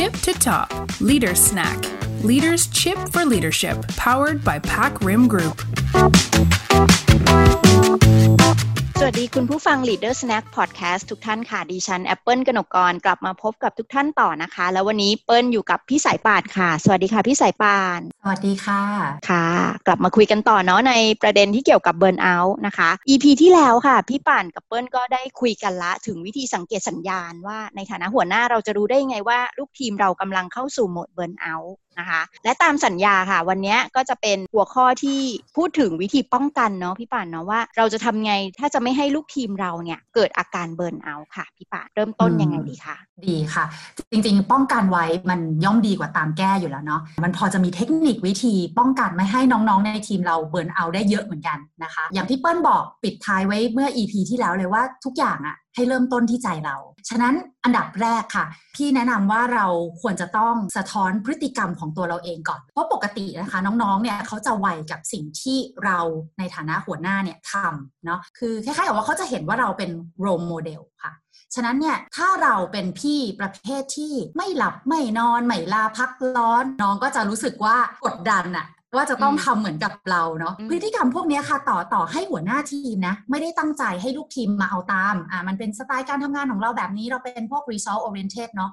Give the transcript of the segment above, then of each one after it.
tip to top Leader Snack. Leaders Chip for Leadership powered by PacRim Group. ส วัสดีคุณผู้ฟัง Leader Snack Podcast ทุกท่านค่ะดิฉันแอปเปิลกนกกรกลับมาพบกับทุกท่านต่อนะคะ แล้ววันนี้เปิ้ลอยู่กับพี่สายป่านค่ะ สวัสดีค่ะพี่สายป่านสวัสดีค่ะค่ะ กลับมาคุยกันต่อเนาะในประเด็นที่เกี่ยวกับเบิร์นเอาท์นะคะ EP ที่แล้วค่ะ พี่ป่านกับเปิ้ลก็ได้คุยกันละถึงวิธีสังเกตสัญญาณว่าในฐานะหัวหน้าเราจะรู้ได้ยังไงว่าลูกทีมเรากำลังเข้าสู่โหมด burnout นะคะและตามสัญญาค่ะ วันนี้ก็จะเป็นหัวข้อที่พูดถึงวิธีป้องกันเนาะพี่ป่านเนาะว่าเราจะทำไงถ้าจะไม่ให้ลูกทีมเราเนี่ยเกิดอาการเบิร์นเอาท์ค่ะพี่ป่านเริ่มต้นยังไงดีคะดีค่ะ จริงๆ ป้องกันไว้มันย่อมดีกว่าตามแก้อยู่แล้วเนาะมันพอจะมีเทคนิควิธีป้องกันไม่ให้น้องๆ ในทีมเราเบิร์นเอาท์ได้เยอะเหมือนกันนะคะ อย่างที่เปิ้ลบอกปิดท้ายไว้เมื่อ EP ที่แล้วเลยว่าทุกอย่างอะให้เริ่มต้นที่ใจเรา ฉะนั้นอันดับแรกค่ะ พี่แนะนำว่าเราควรจะต้องสะท้อนพฤติกรรมของตัวเราเองก่อน เพราะปกตินะคะ น้องๆ เนี่ยเขาจะไวกับสิ่งที่เราในฐานะหัวหน้าเนี่ยทำเนาะ คือคล้ายๆกับว่าเขาจะเห็นว่าเราเป็นโรโมเดลค่ะ ฉะนั้นเนี่ยถ้าเราเป็นพี่ประเภทที่ไม่หลับไม่นอน ไม่ลาพักร้อน น้องก็จะรู้สึกว่ากดดันอะ ว่าจะต้องทำเหมือนกับเราเนาะพฤติกรรมพวกนี้ค่ะต่อต่อให้หัวหน้าทีมนะ ไม่ได้ตั้งใจให้ลูกทีมมาเอาตามอ่ามันเป็นสไตล์การทำงานของเราแบบนี้เราเป็นพวก result oriented เนาะ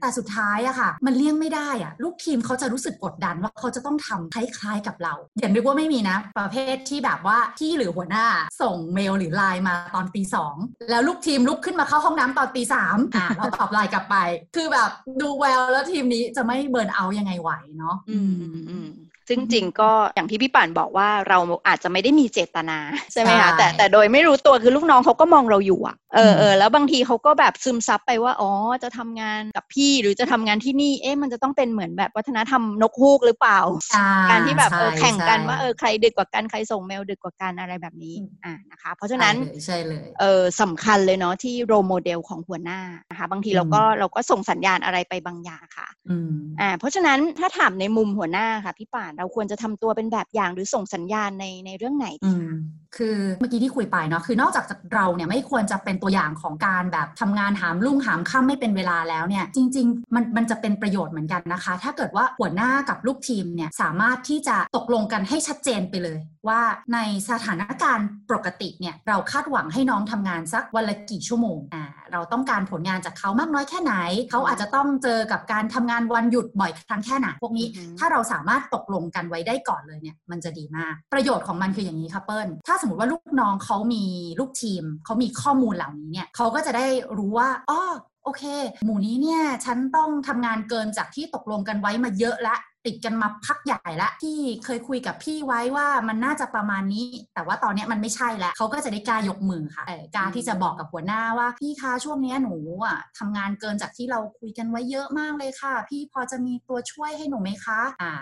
แต่สุดท้ายอะค่ะ มันเลี่ยงไม่ได้อะลูกทีมเขาจะรู้สึกกดดันว่าเขาจะต้องทำคล้ายๆกับเราอย่านึกว่าไม่มีนะ ประเภทที่แบบว่าพี่หรือหัวหน้าส่งเมลหรือไลน์มาตอนตีสองแล้วลูกทีมลุกขึ้นมาเข้าห้องน้ำตอนตีสามอ่าเราตอบไลน์กลับไป คือแบบดูแววแล้วทีมนี้จะไม่เบิร์นเอายังไงไหวเนาะอืมอืม ซึ่งจริงก็อย่างที่พี่ป่านบอกว่าเราอาจจะไม่ได้มีเจตนาใช่ไหมคะแต่แต่โดยไม่รู้ตัวคือลูกน้องเขาก็มองเราอยู่อะเออเออแล้วบางทีเขาก็แบบซึมซับไปว่าอ๋อจะทำงานกับพี่หรือจะทำงานที่นี่เอ๊ะมันจะต้องเป็นเหมือนแบบวัฒนธรรมนกฮูกหรือเปล่า การที่แบบเออแข่งกันว่าเออใครดึกกว่ากันใครส่งเมลดึกกว่ากันอะไรแบบนี้อ่านะคะ เพราะฉะนั้นใช่เลยเออสำคัญเลยเนาะที่โรโมเดลของหัวหน้านะคะบางทีเราก็เราก็ส่งสัญญาณอะไรไปบางอย่างค่ะอ่าเพราะฉะนั้นถ้าถามในมุมหัวหน้าค่ะพี่ป่านเราควรจะทำตัวเป็นแบบอย่างหรือส่งสัญญาณในในเรื่องไหนดีคะคือเมื่อกี้ที่คุยไปเนาะคือนอกจากเราเนี่ยไม่ควรจะเป็นตัวอย่างของการแบบทำงานหามลุ่งหามค่ำไม่เป็นเวลาแล้วเนี่ยจริง ๆ มันมันจะเป็นประโยชน์เหมือนกันนะคะ ถ้าเกิดว่าหัวหน้ากับลูกทีมเนี่ยสามารถที่จะตกลงกันให้ชัดเจนไปเลย ว่าในสถานการณ์ปกติเนี่ยเราคาดหวังให้น้องทำงานสักวันละกี่ชั่วโมงอ่าเราต้องการผลงานจากเขามากน้อยแค่ไหน เขาอาจจะต้องเจอกับการทำงานวันหยุดบ่อยครั้งแค่ไหนพวกนี้ ถ้าเราสามารถตกลงกันไว้ได้ก่อนเลยเนี่ยมันจะดีมาก ประโยชน์ของมันคืออย่างนี้ค่ะเปิ้ลถ้าสมมติว่าลูกน้องเขามีลูกทีมเขามีข้อมูลเหล่านี้เนี่ยเขาก็จะได้รู้ว่าอ๋อโอเค หมู่นี้เนี่ยฉันต้องทำงานเกินจากที่ตกลงกันไว้มาเยอะละ ติดกันมาพักใหญ่ละที่เคยคุยกับพี่ไว้ว่ามันน่าจะประมาณนี้ แต่ว่าตอนนี้มันไม่ใช่แล้วเขาก็จะได้กล้ายกมือค่ะกล้าที่จะบอกกับหัวหน้าว่าพี่คะช่วงนี้หนูอะทำงานเกินจากที่เราคุยกันไว้เยอะมากเลยค่ะ พี่พอจะมีตัวช่วยให้หนูไหมคะอ่า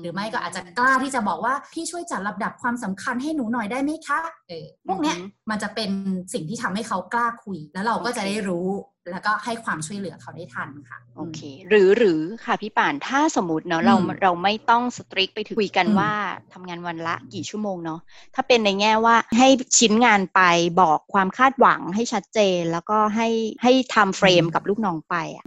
หรือไม่ก็อาจจะกล้าที่จะบอกว่าพี่ช่วยจัดลำดับความสำคัญให้หนูหน่อยได้ไหมคะเออพวกเนี้ยมันจะเป็นสิ่งที่ทำให้เขากล้าคุย แล้วเราก็จะได้รู้ แล้วก็ให้ความช่วยเหลือเขาได้ทันค่ะโอเค หรือหรือค่ะพี่ป่านถ้าสมมติเนาะเราเราไม่ต้องสตริกไปถึงคุยกันว่าทำงานวันละกี่ชั่วโมงเนาะถ้าเป็นในแง่ว่าให้ชิ้นงานไปบอกความคาดหวังให้ชัดเจน แล้วก็ให้ให้ทำเฟรมกับลูกน้องไปอะ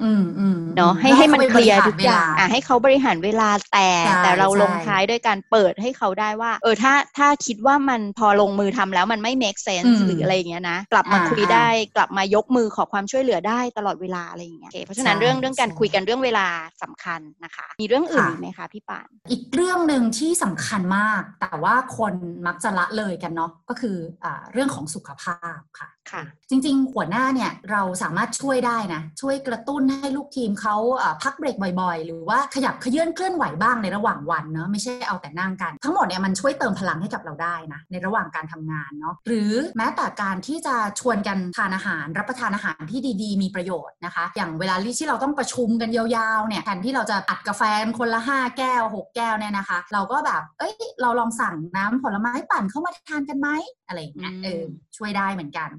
เนาะให้ให้มันเคลียร์ทุกอย่างอะให้เขาบริหารเวลาแต่แต่เราลงท้ายด้วยการเปิดให้เขาได้ว่า เออถ้าถ้าคิดว่ามันพอลงมือทำแล้วมันไม่ make sense หรืออะไรอย่างเงี้ยนะกลับมาคุยได้กลับมายกมือขอความช่วยเหลือได้ตลอดเวลาอะไรอย่างเงี้ยเพราะฉะนั้นเรื่องเรื่องการคุยกันเรื่องเวลาสำคัญนะคะ มีเรื่องอื่นไหมคะพี่ป่าน อีกเรื่องหนึ่งที่สำคัญมาก แต่ว่าคนมักจะละเลยกันเนาะก็คืออเรื่องของสุขภาพค่ะค่ะ จริง ๆ หัวหน้าเนี่ยเราสามารถช่วยได้นะ ช่วยกระตุ้นให้ลูกทีมเขาพักเบรกบ่อยๆ หรือว่าขยับเขยื่อนเคลื่อนไหวบ้างในระหว่างวันเนาะไม่ใช่เอาแต่นั่งกัน ทั้งหมดเนี่ยมันช่วยเติมพลังให้กับเราได้นะในระหว่างการทำงานเนาะหรือแม้แต่การที่จะชวนกันทานอาหารรับประทานอาหารที่ดีๆมีประโยชน์นะคะ อย่างเวลาที่เราต้องประชุมกันยาวๆเนี่ยแทนที่เราจะอัดกาแฟคนละ 5 แก้ว 6 แก้วเนี่ยนะคะ เราก็แบบเอ้ยเราลองสั่งน้ำผลไม้ปั่นเข้ามาทานกันไหมอะไรอย่างเงี้ยเออช่วยได้เหมือนกัน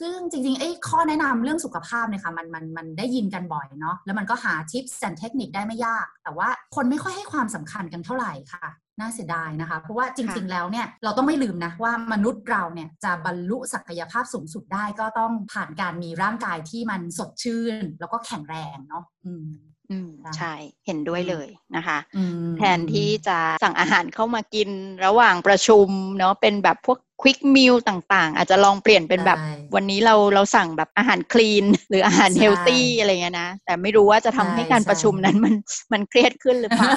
ซึ่งจริงๆไอ้ข้อแนะนำเรื่องสุขภาพเนี่ยค่ะมันมันมันได้ยินกันบ่อยเนาะแล้วมันก็หาทิปส์และเทคนิคได้ไม่ยาก แต่ว่าคนไม่ค่อยให้ความสำคัญกันเท่าไหร่ค่ะ น่าเสียดายนะคะ เพราะว่าจริง ๆ แล้วเนี่ยเราต้องไม่ลืมนะว่ามนุษย์เราเนี่ยจะบรรลุศักยภาพสูงสุดได้ก็ต้องผ่านการมีร่างกายที่มันสดชื่น แล้วก็แข็งแรงเนาะอืมอืมใช่ เห็นด้วยเลยนะคะอืมแทนที่จะสั่งอาหารเข้ามากินระหว่างประชุมเนาะเป็นแบบพวก ควิกมิลต่างๆ อาจจะลองเปลี่ยนเป็นแบบใช่วันนี้เราเราสั่งแบบอาหารคลีน หรืออาหารใช่เฮลตี้อะไรเงี้ยนะ แต่ไม่รู้ว่าจะทำให้ใช่การใช่ประชุมนั้นมันมันเครียดขึ้นหรือเปล่า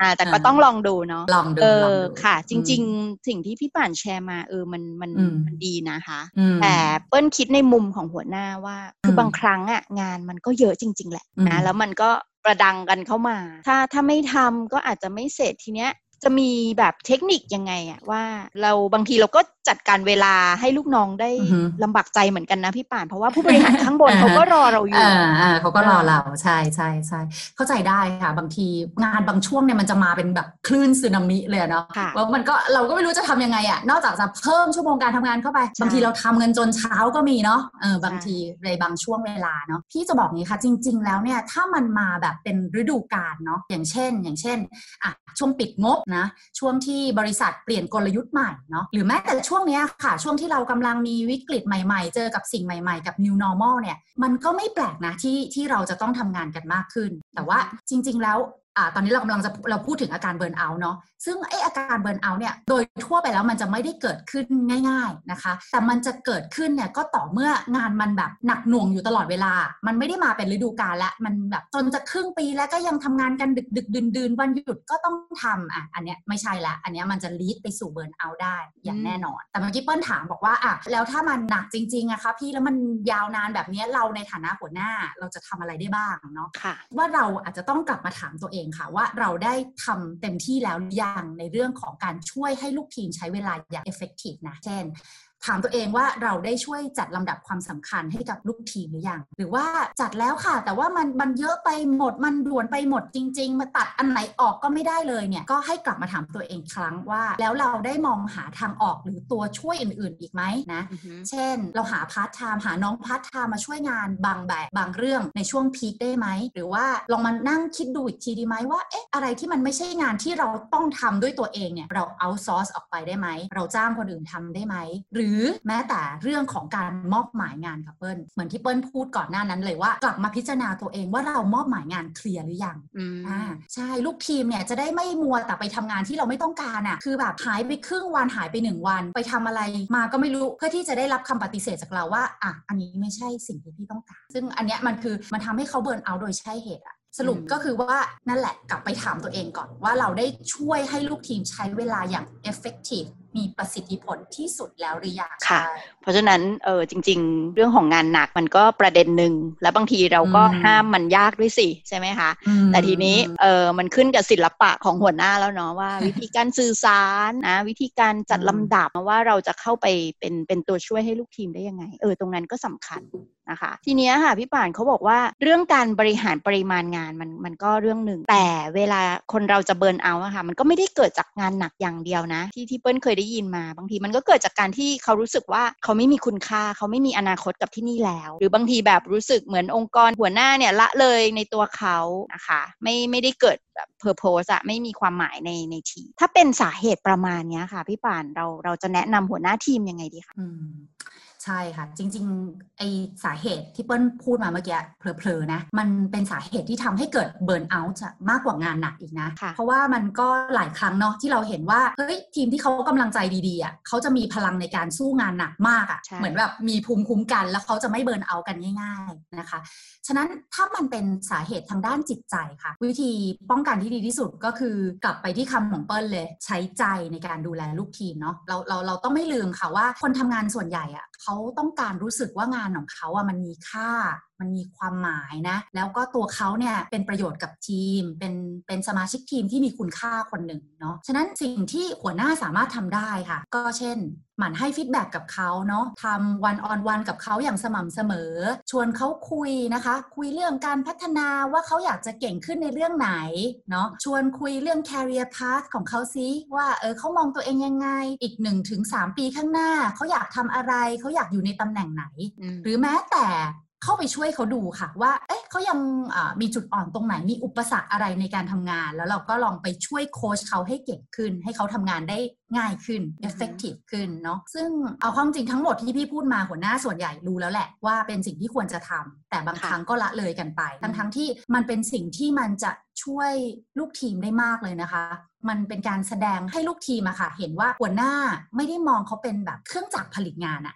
อ่า แต่ก็ต้องลองดูเนาะลองดูเอลองอดูค่ะ จริงอืมๆสิ่งที่พี่ป่านแชร์มาเออมันมันอืมมันดีนะคะอืมแต่เปิ้ลคิดในมุมของหัวหน้าว่า คือมบางครั้งอะงานมันก็เยอะจริง ๆ แหละอืมนะแล้วมันก็ประดังกันเข้ามา ถ้าถ้าไม่ทำก็อาจจะไม่เสร็จทีเนี้ย จะมีแบบเทคนิคยังไงอะว่าเราบางทีเราก็ จัดการเวลาให้ลูกน้องได้อือฮึลำบากใจเหมือนกันนะพี่ป่าน เพราะว่าผู้บริหารข้างบนเขาก็รอเราอยู่อ่าอ่าเขาก็รอเออเราใช่ใช่ใช่เข้าใจได้ค่ะ บางทีงานบางช่วงเนี่ยมันจะมาเป็นแบบคลื่นสึนามิเลยอะเนาะค่ะว่ามันก็เราก็ไม่รู้จะทำยังไงอะนอกจากจะเพิ่มชั่วโมงการทำงานเข้าไปใช่บางทีเราทำเงินจนเช้าก็มีเนาะเออบางใช่ทีในบางช่วงเวลาเนาะพี่จะบอกงี้ค่ะ จริง ๆ แล้วเนี่ยถ้ามันมาแบบเป็นฤดูกาลเนาะอย่างเช่น อย่างเช่นอะช่วงปิดงบนะช่วงที่บริษัทเปลี่ยนกลยุทธ์ใหม่เนาะหรือแม้แต่ช่ว่วงนี้ค่ะ ช่วงที่เรากำลังมีวิกฤตใหม่ ๆ เจอกับสิ่งใหม่ๆ กับ new normal เนี่ย มันก็ไม่แปลกนะที่ที่เราจะต้องทำงานกันมากขึ้น แต่ว่าจริง ๆ แล้ว ตอนนี้เรากำลังจะเราพูดถึงอาการเบิร์นเอาท์เนาะซึ่งไออาการเบิร์นเอาท์เนี่ยโดยทั่วไปแล้วมันจะไม่ได้เกิดขึ้นง่าย ๆนะคะ แต่มันจะเกิดขึ้นเนี่ยก็ต่อเมื่องานมันแบบหนักหน่วงอยู่ตลอดเวลา มันไม่ได้มาเป็นฤดูกาลและมันแบบจนจะครึ่งปีแล้วก็ยังทำงานกันดึกดึกดื่นดื่นๆวันหยุดก็ต้องทำอะอันเนี้ยไม่ใช่ละ อันเนี้ยมันจะลีดไปสู่เบิร์นเอาท์ได้อย่างแน่นอน แต่เมื่อกี้เปิ้ลถามบอกว่าอะแล้วถ้ามันหนักจริงๆอะคะพี่แล้วมันยาวนานแบบเนี้ยเราในฐานะหัวหน้าเราจะทำอะไรได้บ้างเนาะค่ะว่าเราอาจจะต้องกลับมาถามตัวเองค่ะว่าเราได้ทำเต็มที่แล้วหรือยังในเรื่องของการช่วยให้ลูกทีมใช้เวลาอย่าง effective นะ เช่น ถามตัวเองว่าเราได้ช่วยจัดลำดับความสำคัญให้กับลูกทีมหรือยัง หรือว่าจัดแล้วค่ะ แต่ว่ามันมันเยอะไปหมดมันด่วนไปหมดจริง ๆ มาตัดอันไหนออกก็ไม่ได้เลยเนี่ยก็ให้กลับมาถามตัวเองครั้งว่า แล้วเราได้มองหาทางออกหรือตัวช่วยอื่น ๆ อีกไหมนะอือฮึเช่น เราหาพาร์ทไทม์หาน้องพาร์ทไทม์มาช่วยงานบางแบบบางเรื่องในช่วง peak ได้ไหมหรือว่าลองมานั่งคิดดูอีกทีดีไหมว่าเอ๊ะอะไรที่มันไม่ใช่งานที่เราต้องทำด้วยตัวเองเนี่ยเรา outsource ออกไปได้ไหมเราจ้างคนอื่นทำได้ไหมหรือแม้แต่เรื่องของการมอบหมายงานค่ะเปิ้ลเหมือนที่เปิ้ลพูดก่อนหน้านั้นเลยว่ากลับมาพิจารณาตัวเองว่าเรามอบหมายงาน clear หรือยังอ่าใช่ลูกทีมเนี่ยจะได้ไม่มัวแต่ไปทำงานที่เราไม่ต้องการอะคือแบบหายไปครึ่งวันหายไปหนึ่งวัน ไปทำอะไรมาก็ไม่รู้เพื่อที่จะได้รับคำปฏิเสธจากเราว่าอะอันนี้ไม่ใช่สิ่งที่พี่ต้องการ ซึ่งอันเนี้ยมันคือมันทำให้เขา burnout โดยใช่เหตุอะสรุปก็คือว่านั่นแหละกลับไปถามตัวเองก่อนว่าเราได้ช่วยให้ลูกทีมใช้เวลาอย่าง effective มีประสิทธิผลที่สุดแล้วหรือยังค่ะใช่เพราะฉะนั้นเออจริง ๆ เรื่องของงานหนักมันก็ประเด็นหนึ่งแล้วบางทีเราก็อืมห้ามมันยากด้วยสิใช่ไหมคะอืมแต่ทีนี้เออมันขึ้นกับศิลปะของหัวหน้าแล้วเนาะว่า วิธีการสื่อสารนะวิธีการจัดอืมลำดับว่าเราจะเข้าไปเป็นเป็นตัวช่วยให้ลูกทีมได้ยังไง เออตรงนั้นก็สำคัญนะคะ ทีเนี้ยค่ะพี่ป่านเขาบอกว่าเรื่องการบริหารปริมาณงานมันมันก็เรื่องหนึ่งแต่เวลาคนเราจะเบิร์นเอาท์อะค่ะมันก็ไม่ได้เกิดจากงานหนักอย่างเดียวนะ ที่ที่เปิ้ลเคยได้ยินมา บางทีมันก็เกิดจากการที่เขารู้สึกว่าเขาไม่มีคุณค่าเขาไม่มีอนาคตกับที่นี่แล้ว หรือบางทีแบบรู้สึกเหมือนองค์กรหัวหน้าเนี่ยละเลยในตัวเขานะคะไม่ไม่ได้เกิดแบบเพอร์โพสอะไม่มีความหมายในในที ถ้าเป็นสาเหตุประมาณเนี้ยค่ะ พี่ป่านเราเราจะแนะนำหัวหน้าทีมยังไงดีคะ ใช่ค่ะ จริงๆไอสาเหตุที่เปิ้ลพูดมาเมื่อกี้เพลอๆนะ มันเป็นสาเหตุที่ทำให้เกิดเบิร์นเอาท์มากกว่างานหนักอีกนะค่ะเพราะว่ามันก็หลายครั้งเนาะที่เราเห็นว่า เฮ้ย ทีมที่เขากำลังใจดีๆอะเขาจะมีพลังในการสู้งานหนักมากอะใช่เหมือนแบบมีภูมิคุ้มกันแล้วเขาจะไม่เบิร์นเอาท์กันง่าย ๆนะคะ ฉะนั้นถ้ามันเป็นสาเหตุทางด้านจิตใจค่ะ วิธีป้องกันที่ดีที่สุดก็คือกลับไปที่คำของเปิ้ลเลย ใช้ใจในการดูแลลูกทีมเนาะเราเราเราต้องไม่ลืมค่ะว่าคนทำงานส่วนใหญ่อะเขาต้องการรู้สึกว่างานของเขาอะมันมีค่ามันมีความหมายนะ แล้วก็ตัวเขาเนี่ยเป็นประโยชน์กับทีม เป็นเป็นสมาชิกทีมที่มีคุณค่าคนหนึ่งเนาะฉะนั้นสิ่งที่หัวหน้าสามารถทำได้ค่ะ ก็เช่นหมั่นให้ฟีดแบ็กกับเขาเนาะทำวันออนวันกับเขาอย่างสม่ำเสมอ ชวนเขาคุยนะคะ คุยเรื่องการพัฒนาว่าเขาอยากจะเก่งขึ้นในเรื่องไหนเนาะชวนคุยเรื่อง career path ของเขาซิว่าเออเขามองตัวเองยังไง อีก 1-3 ปีข้างหน้า เขาอยากทำอะไร เขาอยากอยู่ในตำแหน่งไหน หรือแม้แต่ เข้าไปช่วยเขาดูค่ะว่า เอ๊ะเขายังมีจุดอ่อนตรงไหน มีอุปสรรคอะไรในการทำงาน แล้วเราก็ลองไปช่วยโค้ชเขาให้เก่งขึ้น ให้เขาทำงานได้ง่ายขึ้น effective ขึ้นเนาะ ซึ่งเอาความจริงทั้งหมดที่พี่พูดมาหัวหน้าส่วนใหญ่รู้แล้วแหละว่าเป็นสิ่งที่ควรจะทำแต่บางครั้งก็ละเลยกันไป ทั้งทั้งที่มันเป็นสิ่งที่มันจะช่วยลูกทีมได้มากเลยนะคะ มันเป็นการแสดงให้ลูกทีมอะค่ะ เห็นว่าหัวหน้าไม่ได้มองเขาเป็นแบบเครื่องจักรผลิตงานอะ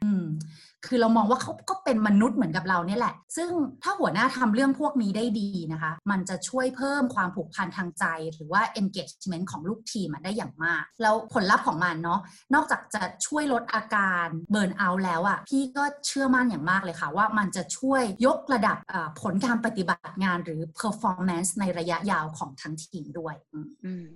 คือเรามองว่าเขาก็เป็นมนุษย์เหมือนกับเราเนี่ยแหละ ซึ่งถ้าหัวหน้าทำเรื่องพวกนี้ได้ดีนะคะ มันจะช่วยเพิ่มความผูกพันทางใจ หรือว่า engagement ของลูกทีมได้อย่างมาก แล้วผลลัพธ์ของมันเนาะ นอกจากจะช่วยลดอาการเบิร์นเอาแล้วอะ่ะพี่ก็เชื่อมั่นอย่างมากเลยค่ะ ว่ามันจะช่วยยกระดับผลการปฏิบัติงานหรือ performance ในระยะยาวของทั้งทีมด้วย อืม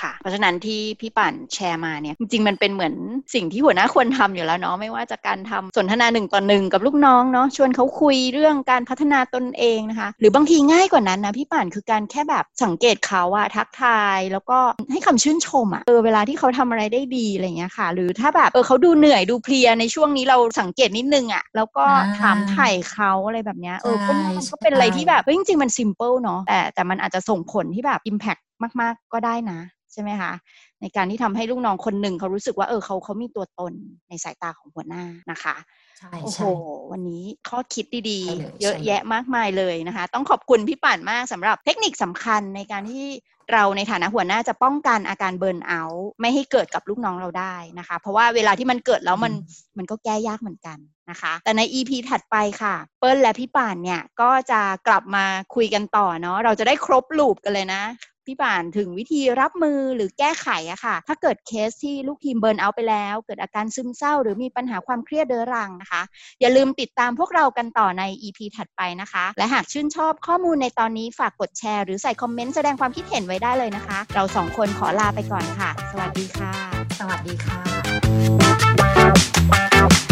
ค่ะ เพราะฉะนั้นที่พี่ปั่นแชร์มาเนี่ยจริงๆมันเป็นเหมือนสิ่งที่หัวหน้าควรทำอยู่แล้วเนาะไม่ว่าจะการทำสนทนาหนึ่งต่อหนึ่งกับลูกน้องเนาะชวนเขาคุยเรื่องการพัฒนาตนเองนะคะ หรือบางทีง่ายกว่านั้นนะพี่ปั่นคือการแค่แบบสังเกตเขาอะทักทายแล้วก็ให้คำชื่นชมอะเออเวลาที่เขาทำอะไรได้ดีอะไรเงี้ยค่ะ หรือถ้าแบบเออเขาดูเหนื่อยดูเพลียในช่วงนี้เราสังเกตนิดนึงอะแล้วก็ถามไถ่เขาอะไรแบบเนี้ยเออก็มันก็เป็นอะไรที่แบบจริงๆมัน simple เนาะแต่แต่มันอาจจะส่งผลที่แบบ impact มาก ๆ ก็ได้นะ ใช่ไหมคะในการที่ทำให้ลูกน้องคนหนึ่งเขารู้สึกว่าเออเขาเขามีตัวตนในสายตาของหัวหน้านะคะโอ้โหวันนี้ข้อคิดดีๆ เยอะแยะมากมายเลยนะคะ ต้องขอบคุณพี่ป่านมากสำหรับเทคนิคสำคัญในการที่เราในฐานะหัวหน้าจะป้องกันอาการ burnout ไม่ให้เกิดกับลูกน้องเราได้นะคะ เพราะว่าเวลาที่มันเกิดแล้วมันมันก็แก้ยากเหมือนกันนะคะ แต่ใน EP ถัดไปค่ะ เปิ้ลและพี่ป่านเนี่ยก็จะกลับมาคุยกันต่อเนาะเราจะได้ครบ loop กันเลยนะ พี่ป่านถึงวิธีรับมือหรือแก้ไขอะค่ะ ถ้าเกิดเคสที่ลูกทีม burnout ไปแล้ว เกิดอาการซึมเศร้า หรือมีปัญหาความเครียดเรื้อรังนะคะ อย่าลืมติดตามพวกเรากันต่อใน EP ถัดไปนะคะ และหากชื่นชอบข้อมูลในตอนนี้ฝากกดแชร์ หรือใส่ comment แสดงความคิดเห็นไว้ได้เลยนะคะ เราสองคนขอลาไปก่อนค่ะ สวัสดีค่ะ สวัสดีค่ะ